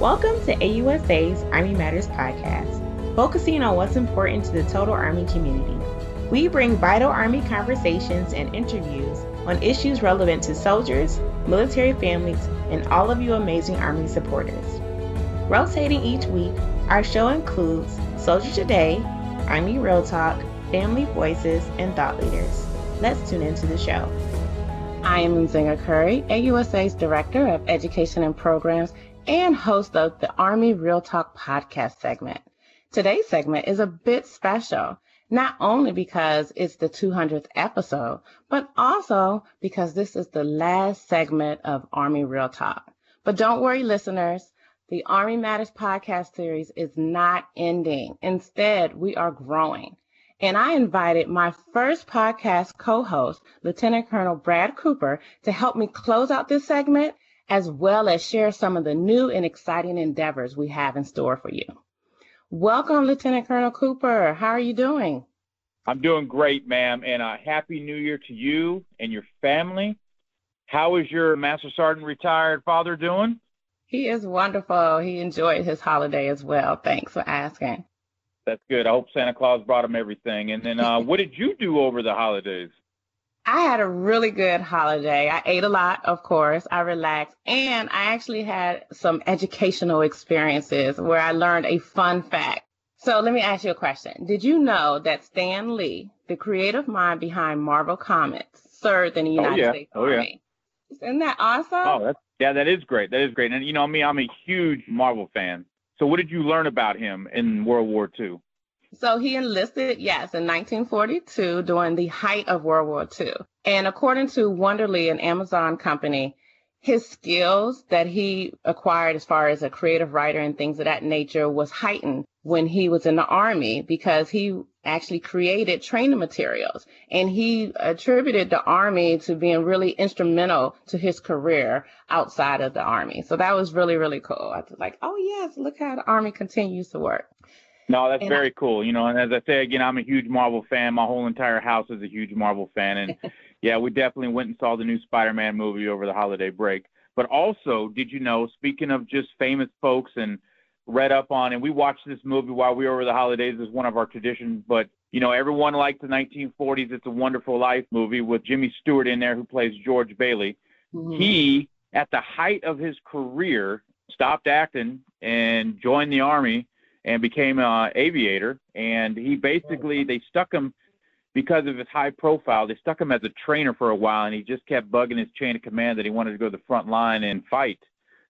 Welcome to AUSA's Army Matters podcast, focusing on what's important to the total Army community. We bring vital Army conversations and interviews on issues relevant to soldiers, military families, and all of you amazing Army supporters. Rotating each week, our show includes Soldier Today, Army Real Talk, Family Voices, and Thought Leaders. Let's tune into the show. I am Nzinga Curry, AUSA's Director of Education and Programs and host of the Army Real Talk podcast segment. Today's segment is a bit special, not only because it's the 200th episode, but also because this is the last segment of Army Real Talk. But don't worry, listeners. The Army Matters podcast series is not ending. Instead, we are growing. And I invited my first podcast co-host, Lieutenant Colonel Brad Cooper, to help me close out this segment as well as share some of the new and exciting endeavors we have in store for you. Welcome, Lieutenant Colonel Cooper. How are you doing? I'm doing great, ma'am, and a happy new year to you and your family. How is your Master Sergeant retired father doing? He is wonderful. He enjoyed his holiday as well. Thanks for asking. That's good. I hope Santa Claus brought him everything. And then, uh, what did you do over the holidays? I had a really good holiday. I ate a lot, of course. I relaxed. And I actually had some educational experiences where I learned a fun fact. So let me ask you a question. Did you know that Stan Lee, the creative mind behind Marvel Comics, served in the oh, United oh, yeah. States oh, Army? Yeah. Isn't that awesome? Oh, that's, yeah, that is great. That is great. And, you know, I mean, I'm a huge Marvel fan. So what did you learn about him in World War II? So he enlisted, yes, in 1942 during the height of World War II. And according to Wondery, an Amazon company, his skills that he acquired as far as a creative writer and things of that nature was heightened when he was in the army because he actually created training materials and he attributed the army to being really instrumental to his career outside of the army. So that was really, really cool. I was like, oh yes, look how the army continues to work. No, that's and very I, cool. You know, and as I say again, I'm a huge Marvel fan. My whole entire house is a huge Marvel fan, and yeah, we definitely went and saw the new Spider-Man movie over the holiday break. But also, did you know? Speaking of just famous folks and read up on, and we watched this movie while we were over the holidays as one of our traditions. But you know, everyone liked the 1940s "It's a Wonderful Life" movie with Jimmy Stewart in there, who plays George Bailey. Mm-hmm. He, at the height of his career, stopped acting and joined the army and became an aviator. And he basically they stuck him because of his high profile. They stuck him as a trainer for a while, and he just kept bugging his chain of command that he wanted to go to the front line and fight.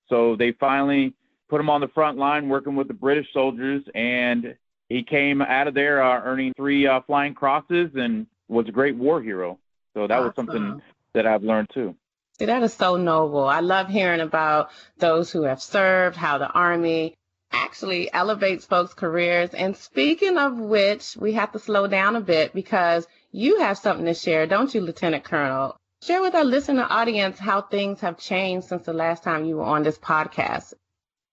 So they finally put him on the front line working with the British soldiers, and he came out of there uh, earning three uh, flying crosses and was a great war hero. So that awesome. was something that I've learned too. See, that is so noble. I love hearing about those who have served, how the Army actually elevates folks' careers. And speaking of which, we have to slow down a bit because you have something to share, don't you, Lieutenant Colonel? Share with our listener audience how things have changed since the last time you were on this podcast.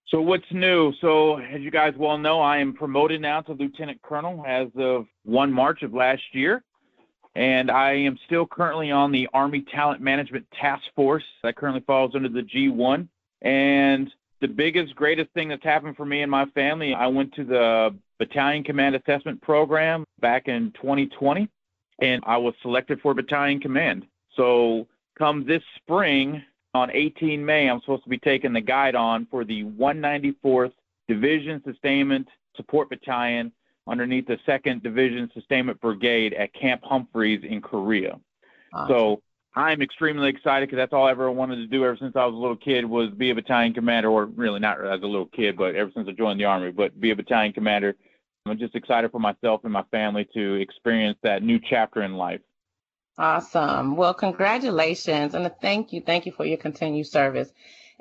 So, what's new? So, as you guys well know, I am promoted now to Lieutenant Colonel as of 1 March of last year. And I am still currently on the Army Talent Management Task Force that currently falls under the G1. And the biggest, greatest thing that's happened for me and my family, I went to the Battalion Command Assessment Program back in 2020, and I was selected for Battalion Command. So, come this spring on 18 May, I'm supposed to be taking the guide on for the 194th Division Sustainment Support Battalion underneath the 2nd Division Sustainment Brigade at Camp Humphreys in Korea. Awesome. So I'm extremely excited because that's all I ever wanted to do ever since I was a little kid was be a battalion commander, or really not as a little kid, but ever since I joined the army, but be a battalion commander. I'm just excited for myself and my family to experience that new chapter in life. Awesome. Well, congratulations and thank you. Thank you for your continued service.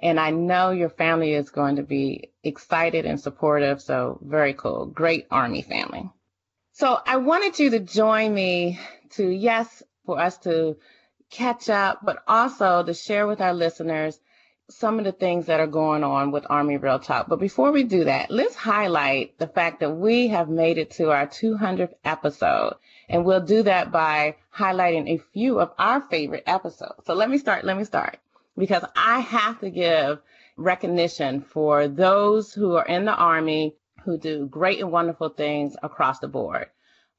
And I know your family is going to be excited and supportive. So very cool. Great Army family. So I wanted you to join me to, yes, for us to catch up, but also to share with our listeners some of the things that are going on with Army Real Talk. But before we do that, let's highlight the fact that we have made it to our 200th episode. And we'll do that by highlighting a few of our favorite episodes. So let me start. Let me start because I have to give recognition for those who are in the Army who do great and wonderful things across the board.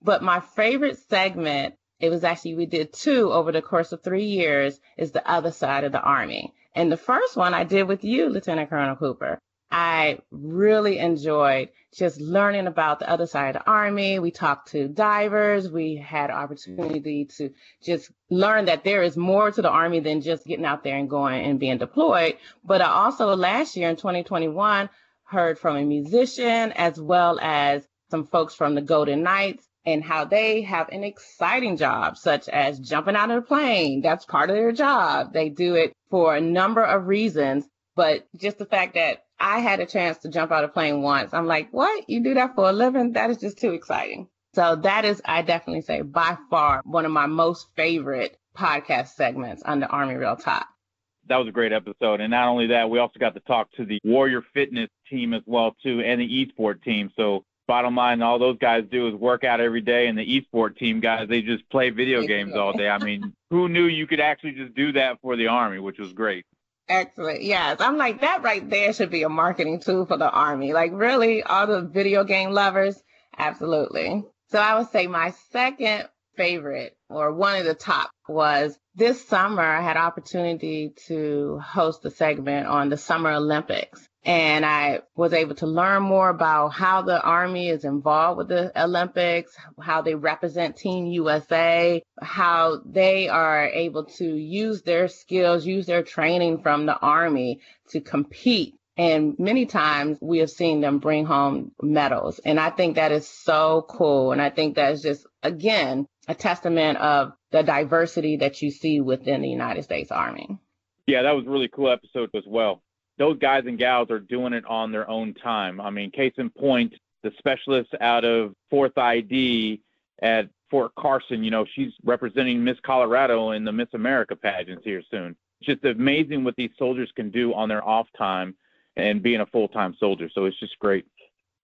But my favorite segment, it was actually, we did two over the course of three years, is the other side of the Army. And the first one I did with you, Lieutenant Colonel Cooper. I really enjoyed just learning about the other side of the Army. We talked to divers. We had opportunity to just learn that there is more to the Army than just getting out there and going and being deployed. But I also last year in 2021 heard from a musician as well as some folks from the Golden Knights and how they have an exciting job, such as jumping out of a plane. That's part of their job. They do it for a number of reasons, but just the fact that I had a chance to jump out of a plane once, I'm like, what? You do that for a living? That is just too exciting. So that is, I definitely say, by far one of my most favorite podcast segments on the Army Real Talk. That was a great episode. And not only that, we also got to talk to the Warrior Fitness team as well, too, and the eSport team. So bottom line, all those guys do is work out every day, and the eSport team guys, they just play video games all day. I mean, who knew you could actually just do that for the Army, which was great. Excellent. Yes. I'm like, that right there should be a marketing tool for the Army. Like, really, all the video game lovers? Absolutely. So I would say my second favorite or one of the top was this summer I had opportunity to host a segment on the Summer Olympics and I was able to learn more about how the Army is involved with the Olympics, how they represent Team USA, how they are able to use their skills, use their training from the Army to compete. And many times we have seen them bring home medals. And I think that is so cool. And I think that is just, again, a testament of the diversity that you see within the United States Army. Yeah, that was a really cool episode as well those guys and gals are doing it on their own time. I mean, case in point, the specialist out of Fourth ID at Fort Carson, you know, she's representing Miss Colorado in the Miss America pageants here soon. It's just amazing what these soldiers can do on their off time and being a full time soldier. So it's just great.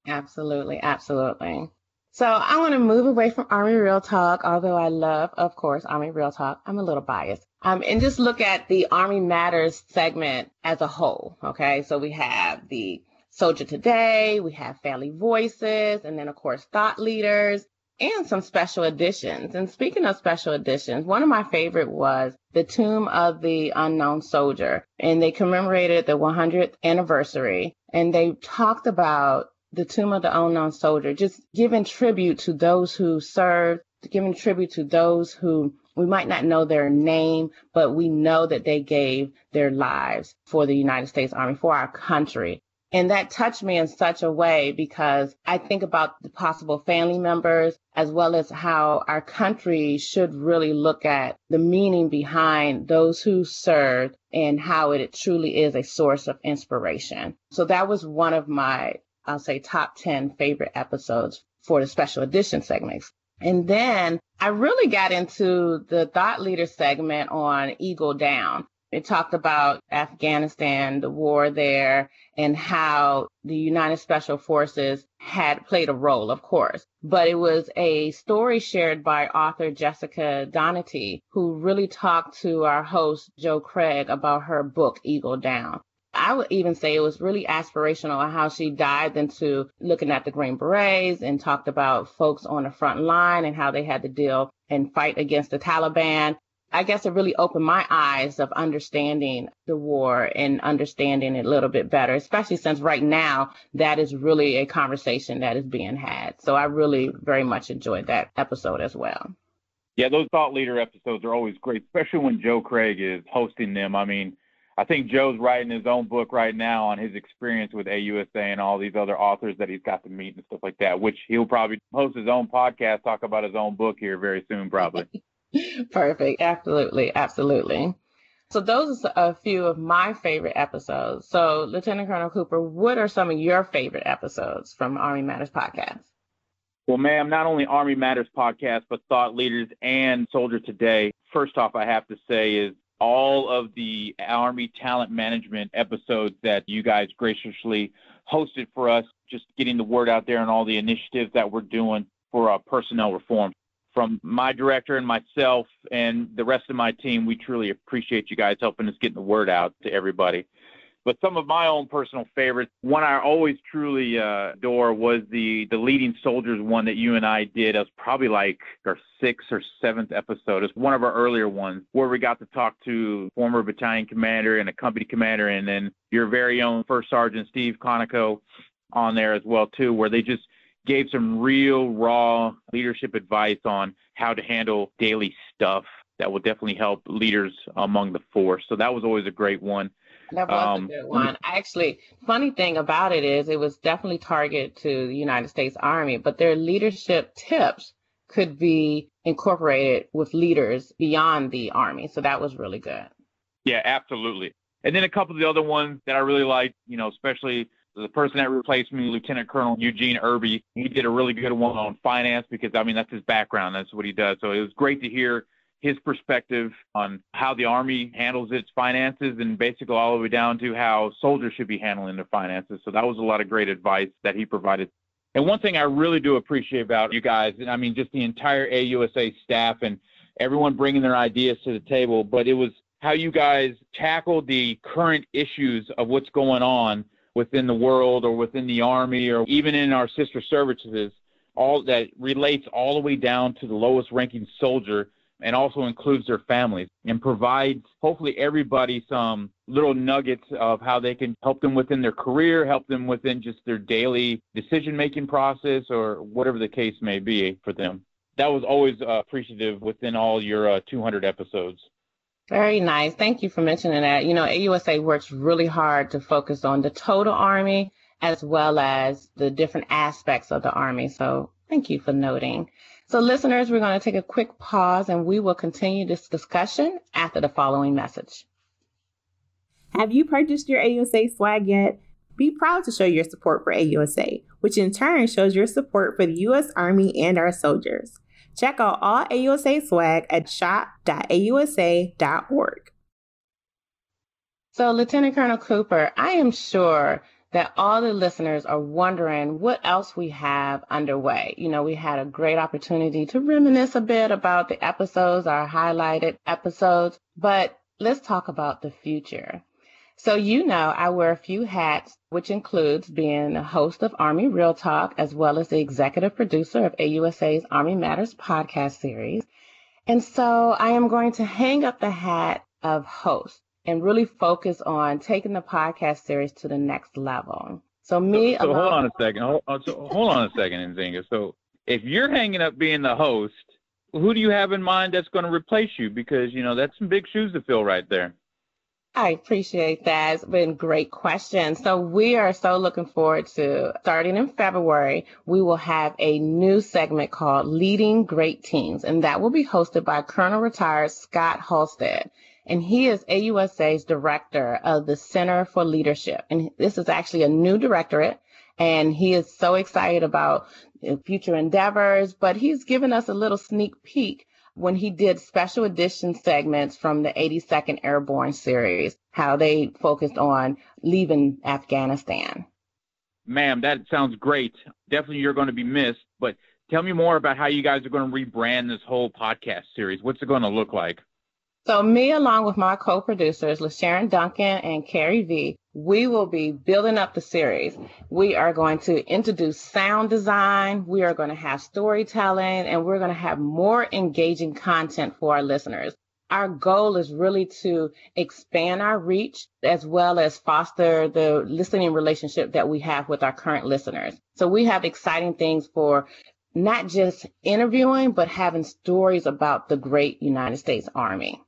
Absolutely. Absolutely. So I want to move away from Army Real Talk, although I love, of course, Army Real Talk. I'm a little biased. Um, and just look at the Army Matters segment as a whole. Okay. So we have the Soldier Today, we have Family Voices, and then of course thought leaders and some special editions. And speaking of special editions, one of my favorite was the Tomb of the Unknown Soldier. And they commemorated the 100th anniversary and they talked about the Tomb of the Unknown Soldier, just giving tribute to those who served, giving tribute to those who we might not know their name, but we know that they gave their lives for the United States Army, for our country. And that touched me in such a way because I think about the possible family members as well as how our country should really look at the meaning behind those who served and how it truly is a source of inspiration. So that was one of my I'll say top 10 favorite episodes for the special edition segments. And then I really got into the thought leader segment on Eagle Down. It talked about Afghanistan, the war there, and how the United Special Forces had played a role, of course. But it was a story shared by author Jessica Donati, who really talked to our host, Joe Craig, about her book, Eagle Down. I would even say it was really aspirational on how she dived into looking at the Green Berets and talked about folks on the front line and how they had to deal and fight against the Taliban. I guess it really opened my eyes of understanding the war and understanding it a little bit better, especially since right now that is really a conversation that is being had. So I really very much enjoyed that episode as well. Yeah, those thought leader episodes are always great, especially when Joe Craig is hosting them. I mean, I think Joe's writing his own book right now on his experience with AUSA and all these other authors that he's got to meet and stuff like that, which he'll probably host his own podcast, talk about his own book here very soon, probably. Perfect. Absolutely. Absolutely. So those are a few of my favorite episodes. So Lieutenant Colonel Cooper, what are some of your favorite episodes from Army Matters podcast? Well, ma'am, not only Army Matters podcast, but Thought Leaders and Soldier Today. First off, I have to say is all of the Army talent management episodes that you guys graciously hosted for us, just getting the word out there and all the initiatives that we're doing for personnel reform. From my director and myself and the rest of my team, we truly appreciate you guys helping us get the word out to everybody. But some of my own personal favorites, one I always truly uh, adore was the the leading soldiers one that you and I did. It was probably like our sixth or seventh episode. It's one of our earlier ones where we got to talk to former battalion commander and a company commander, and then your very own First Sergeant Steve Conoco on there as well too, where they just gave some real raw leadership advice on how to handle daily stuff that will definitely help leaders among the force. So that was always a great one. That was um, a good one. Actually, funny thing about it is it was definitely targeted to the United States Army, but their leadership tips could be incorporated with leaders beyond the Army. So that was really good. Yeah, absolutely. And then a couple of the other ones that I really liked, you know, especially the person that replaced me, Lieutenant Colonel Eugene Irby, he did a really good one on finance because I mean that's his background, that's what he does. So it was great to hear his perspective on how the Army handles its finances and basically all the way down to how soldiers should be handling their finances. So that was a lot of great advice that he provided. And one thing I really do appreciate about you guys, and I mean just the entire AUSA staff and everyone bringing their ideas to the table, but it was how you guys tackled the current issues of what's going on within the world or within the Army or even in our sister services, all that relates all the way down to the lowest ranking soldier and also includes their families and provides hopefully everybody some little nuggets of how they can help them within their career, help them within just their daily decision making process or whatever the case may be for them. That was always uh, appreciative within all your uh, 200 episodes. Very nice. Thank you for mentioning that. You know, AUSA works really hard to focus on the total Army as well as the different aspects of the Army. So thank you for noting. So, listeners, we're going to take a quick pause and we will continue this discussion after the following message. Have you purchased your AUSA swag yet? Be proud to show your support for AUSA, which in turn shows your support for the U.S. Army and our soldiers. Check out all AUSA swag at shop.ausa.org. So, Lieutenant Colonel Cooper, I am sure that all the listeners are wondering what else we have underway. You know, we had a great opportunity to reminisce a bit about the episodes, our highlighted episodes, but let's talk about the future. So, you know, I wear a few hats, which includes being a host of Army Real Talk, as well as the executive producer of AUSA's Army Matters podcast series. And so I am going to hang up the hat of host and really focus on taking the podcast series to the next level. So me, so, so hold on a second. Hold, uh, so hold on a second, Nzinga. So if you're hanging up being the host, who do you have in mind that's going to replace you? Because you know that's some big shoes to fill right there. I appreciate that. It's been great questions. So we are so looking forward to starting in February. We will have a new segment called Leading Great Teams, and that will be hosted by Colonel Retired Scott Halstead. And he is AUSA's director of the Center for Leadership. And this is actually a new directorate. And he is so excited about future endeavors, but he's given us a little sneak peek when he did special edition segments from the 82nd Airborne series, how they focused on leaving Afghanistan. Ma'am, that sounds great. Definitely you're going to be missed, but tell me more about how you guys are going to rebrand this whole podcast series. What's it going to look like? So me, along with my co-producers, LaSharon Duncan and Carrie V, we will be building up the series. We are going to introduce sound design. We are going to have storytelling and we're going to have more engaging content for our listeners. Our goal is really to expand our reach as well as foster the listening relationship that we have with our current listeners. So we have exciting things for not just interviewing, but having stories about the great United States Army.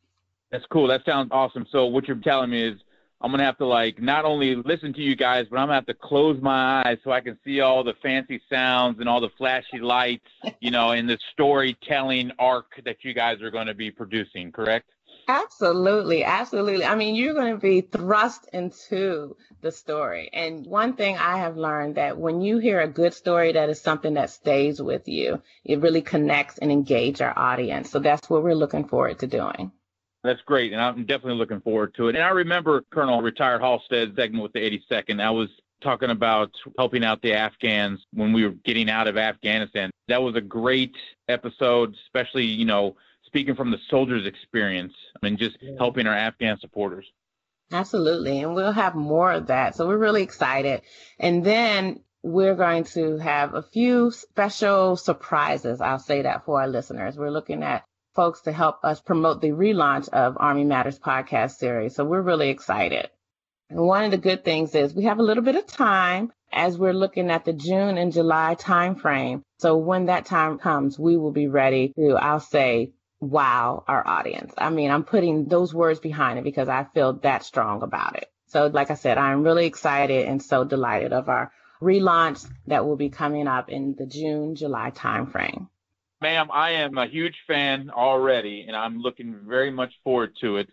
That's cool. That sounds awesome. So what you're telling me is I'm gonna have to like not only listen to you guys, but I'm gonna have to close my eyes so I can see all the fancy sounds and all the flashy lights, you know, in the storytelling arc that you guys are to be producing. Correct? Absolutely, absolutely. I mean, you're going to be thrust into the story. And one thing I have learned that when you hear a good story, that is something that stays with you. It really connects and engage our audience. So that's what we're looking forward to doing. That's great, and I'm definitely looking forward to it. And I remember Colonel Retired Halstead segment with the 82nd. I was talking about helping out the Afghans when we were getting out of Afghanistan. That was a great episode, especially you know speaking from the soldiers' experience and just yeah. helping our Afghan supporters. Absolutely. And we'll have more of that. So we're really excited. And then we're going to have a few special surprises. I'll say that for our listeners. We're looking at folks to help us promote the relaunch of Army Matters podcast series. So we're really excited. And one of the good things is we have a little bit of time as we're looking at the June and July timeframe. So when that time comes, we will be ready to, I'll say, wow our audience. I mean, I'm putting those words behind it because I feel that strong about it. So, like I said, I'm really excited and so delighted of our relaunch that will be coming up in the June, July timeframe. Ma'am, I am a huge fan already, and I'm looking very much forward to it.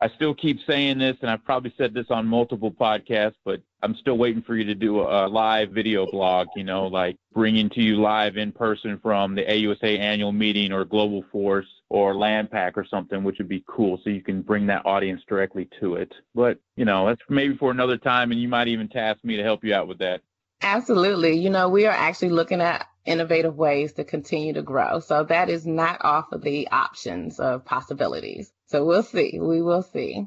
I still keep saying this, and I've probably said this on multiple podcasts, but I'm still waiting for you to do a live video blog, you know, like bringing to you live in person from the AUSA annual meeting or Global Force or LANPAC or something, which would be cool. So you can bring that audience directly to it. But, you know, that's maybe for another time, and you might even task me to help you out with that. Absolutely. You know, we are actually looking at innovative ways to continue to grow. So that is not off of the options of possibilities. So we'll see. We will see.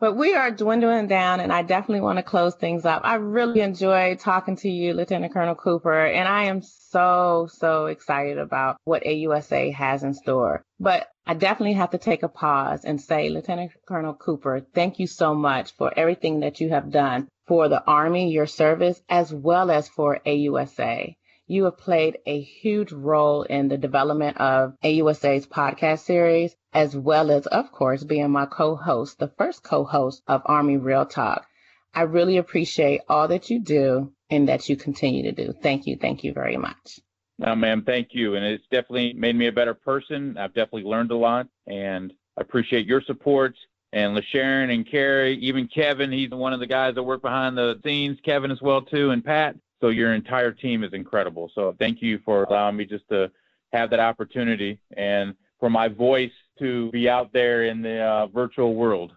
But we are dwindling down, and I definitely want to close things up. I really enjoyed talking to you, Lieutenant Colonel Cooper, and I am so, so excited about what AUSA has in store. But I definitely have to take a pause and say, Lieutenant Colonel Cooper, thank you so much for everything that you have done for the Army, your service, as well as for AUSA. You have played a huge role in the development of AUSA's podcast series, as well as, of course, being my co-host, the first co-host of Army Real Talk. I really appreciate all that you do and that you continue to do. Thank you. Thank you very much. Ma'am, thank you. And it's definitely made me a better person. I've definitely learned a lot and I appreciate your support and LaSharon and Carrie, even Kevin, he's one of the guys that work behind the scenes, Kevin as well too, and Pat. So your entire team is incredible. So thank you for allowing me just to have that opportunity and for my voice to be out there in the uh, virtual world.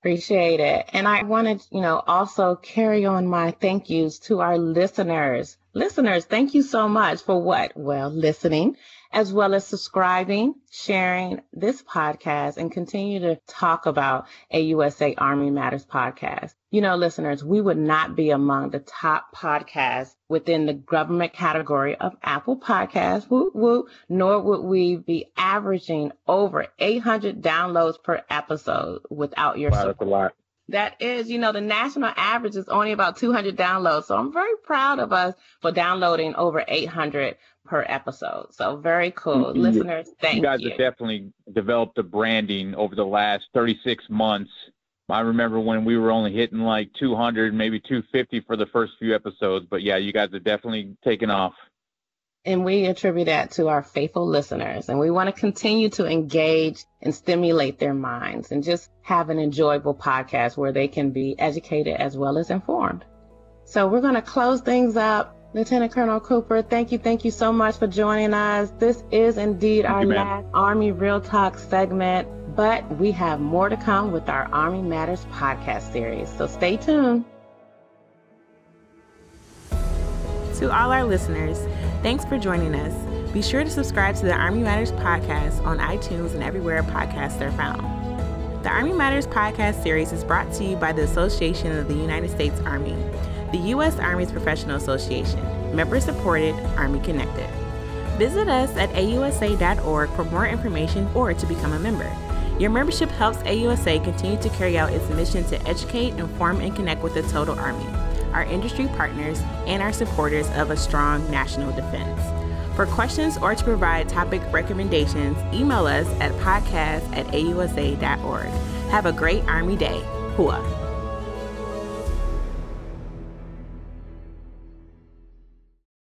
Appreciate it. And I wanted, you know, also carry on my thank yous to our listeners. Listeners, thank you so much for what? Well, listening as well as subscribing, sharing this podcast, and continue to talk about AUSA Army Matters podcast. You know, listeners, we would not be among the top podcasts within the government category of Apple Podcasts, woo, woo, nor would we be averaging over 800 downloads per episode without your wow, support. That's a lot. That is, you know, the national average is only about 200 downloads. So I'm very proud of us for downloading over 800 per episode. So very cool. Mm-hmm. Listeners, thank you. Guys you guys have definitely developed a branding over the last 36 months. I remember when we were only hitting like 200, maybe 250 for the first few episodes. But yeah, you guys have definitely taken off. And we attribute that to our faithful listeners. And we want to continue to engage and stimulate their minds and just have an enjoyable podcast where they can be educated as well as informed. So we're going to close things up Lieutenant Colonel Cooper, thank you, thank you so much for joining us. This is indeed thank our you, last Army Real Talk segment, but we have more to come with our Army Matters podcast series. So stay tuned. To all our listeners, thanks for joining us. Be sure to subscribe to the Army Matters podcast on iTunes and everywhere podcasts are found. The Army Matters podcast series is brought to you by the Association of the United States Army the U.S. Army's Professional Association, member supported, Army Connected. Visit us at ausa.org for more information or to become a member. Your membership helps AUSA continue to carry out its mission to educate, inform, and connect with the total Army, our industry partners, and our supporters of a strong national defense. For questions or to provide topic recommendations, email us at podcast at ausa.org. Have a great Army Day. Hooah.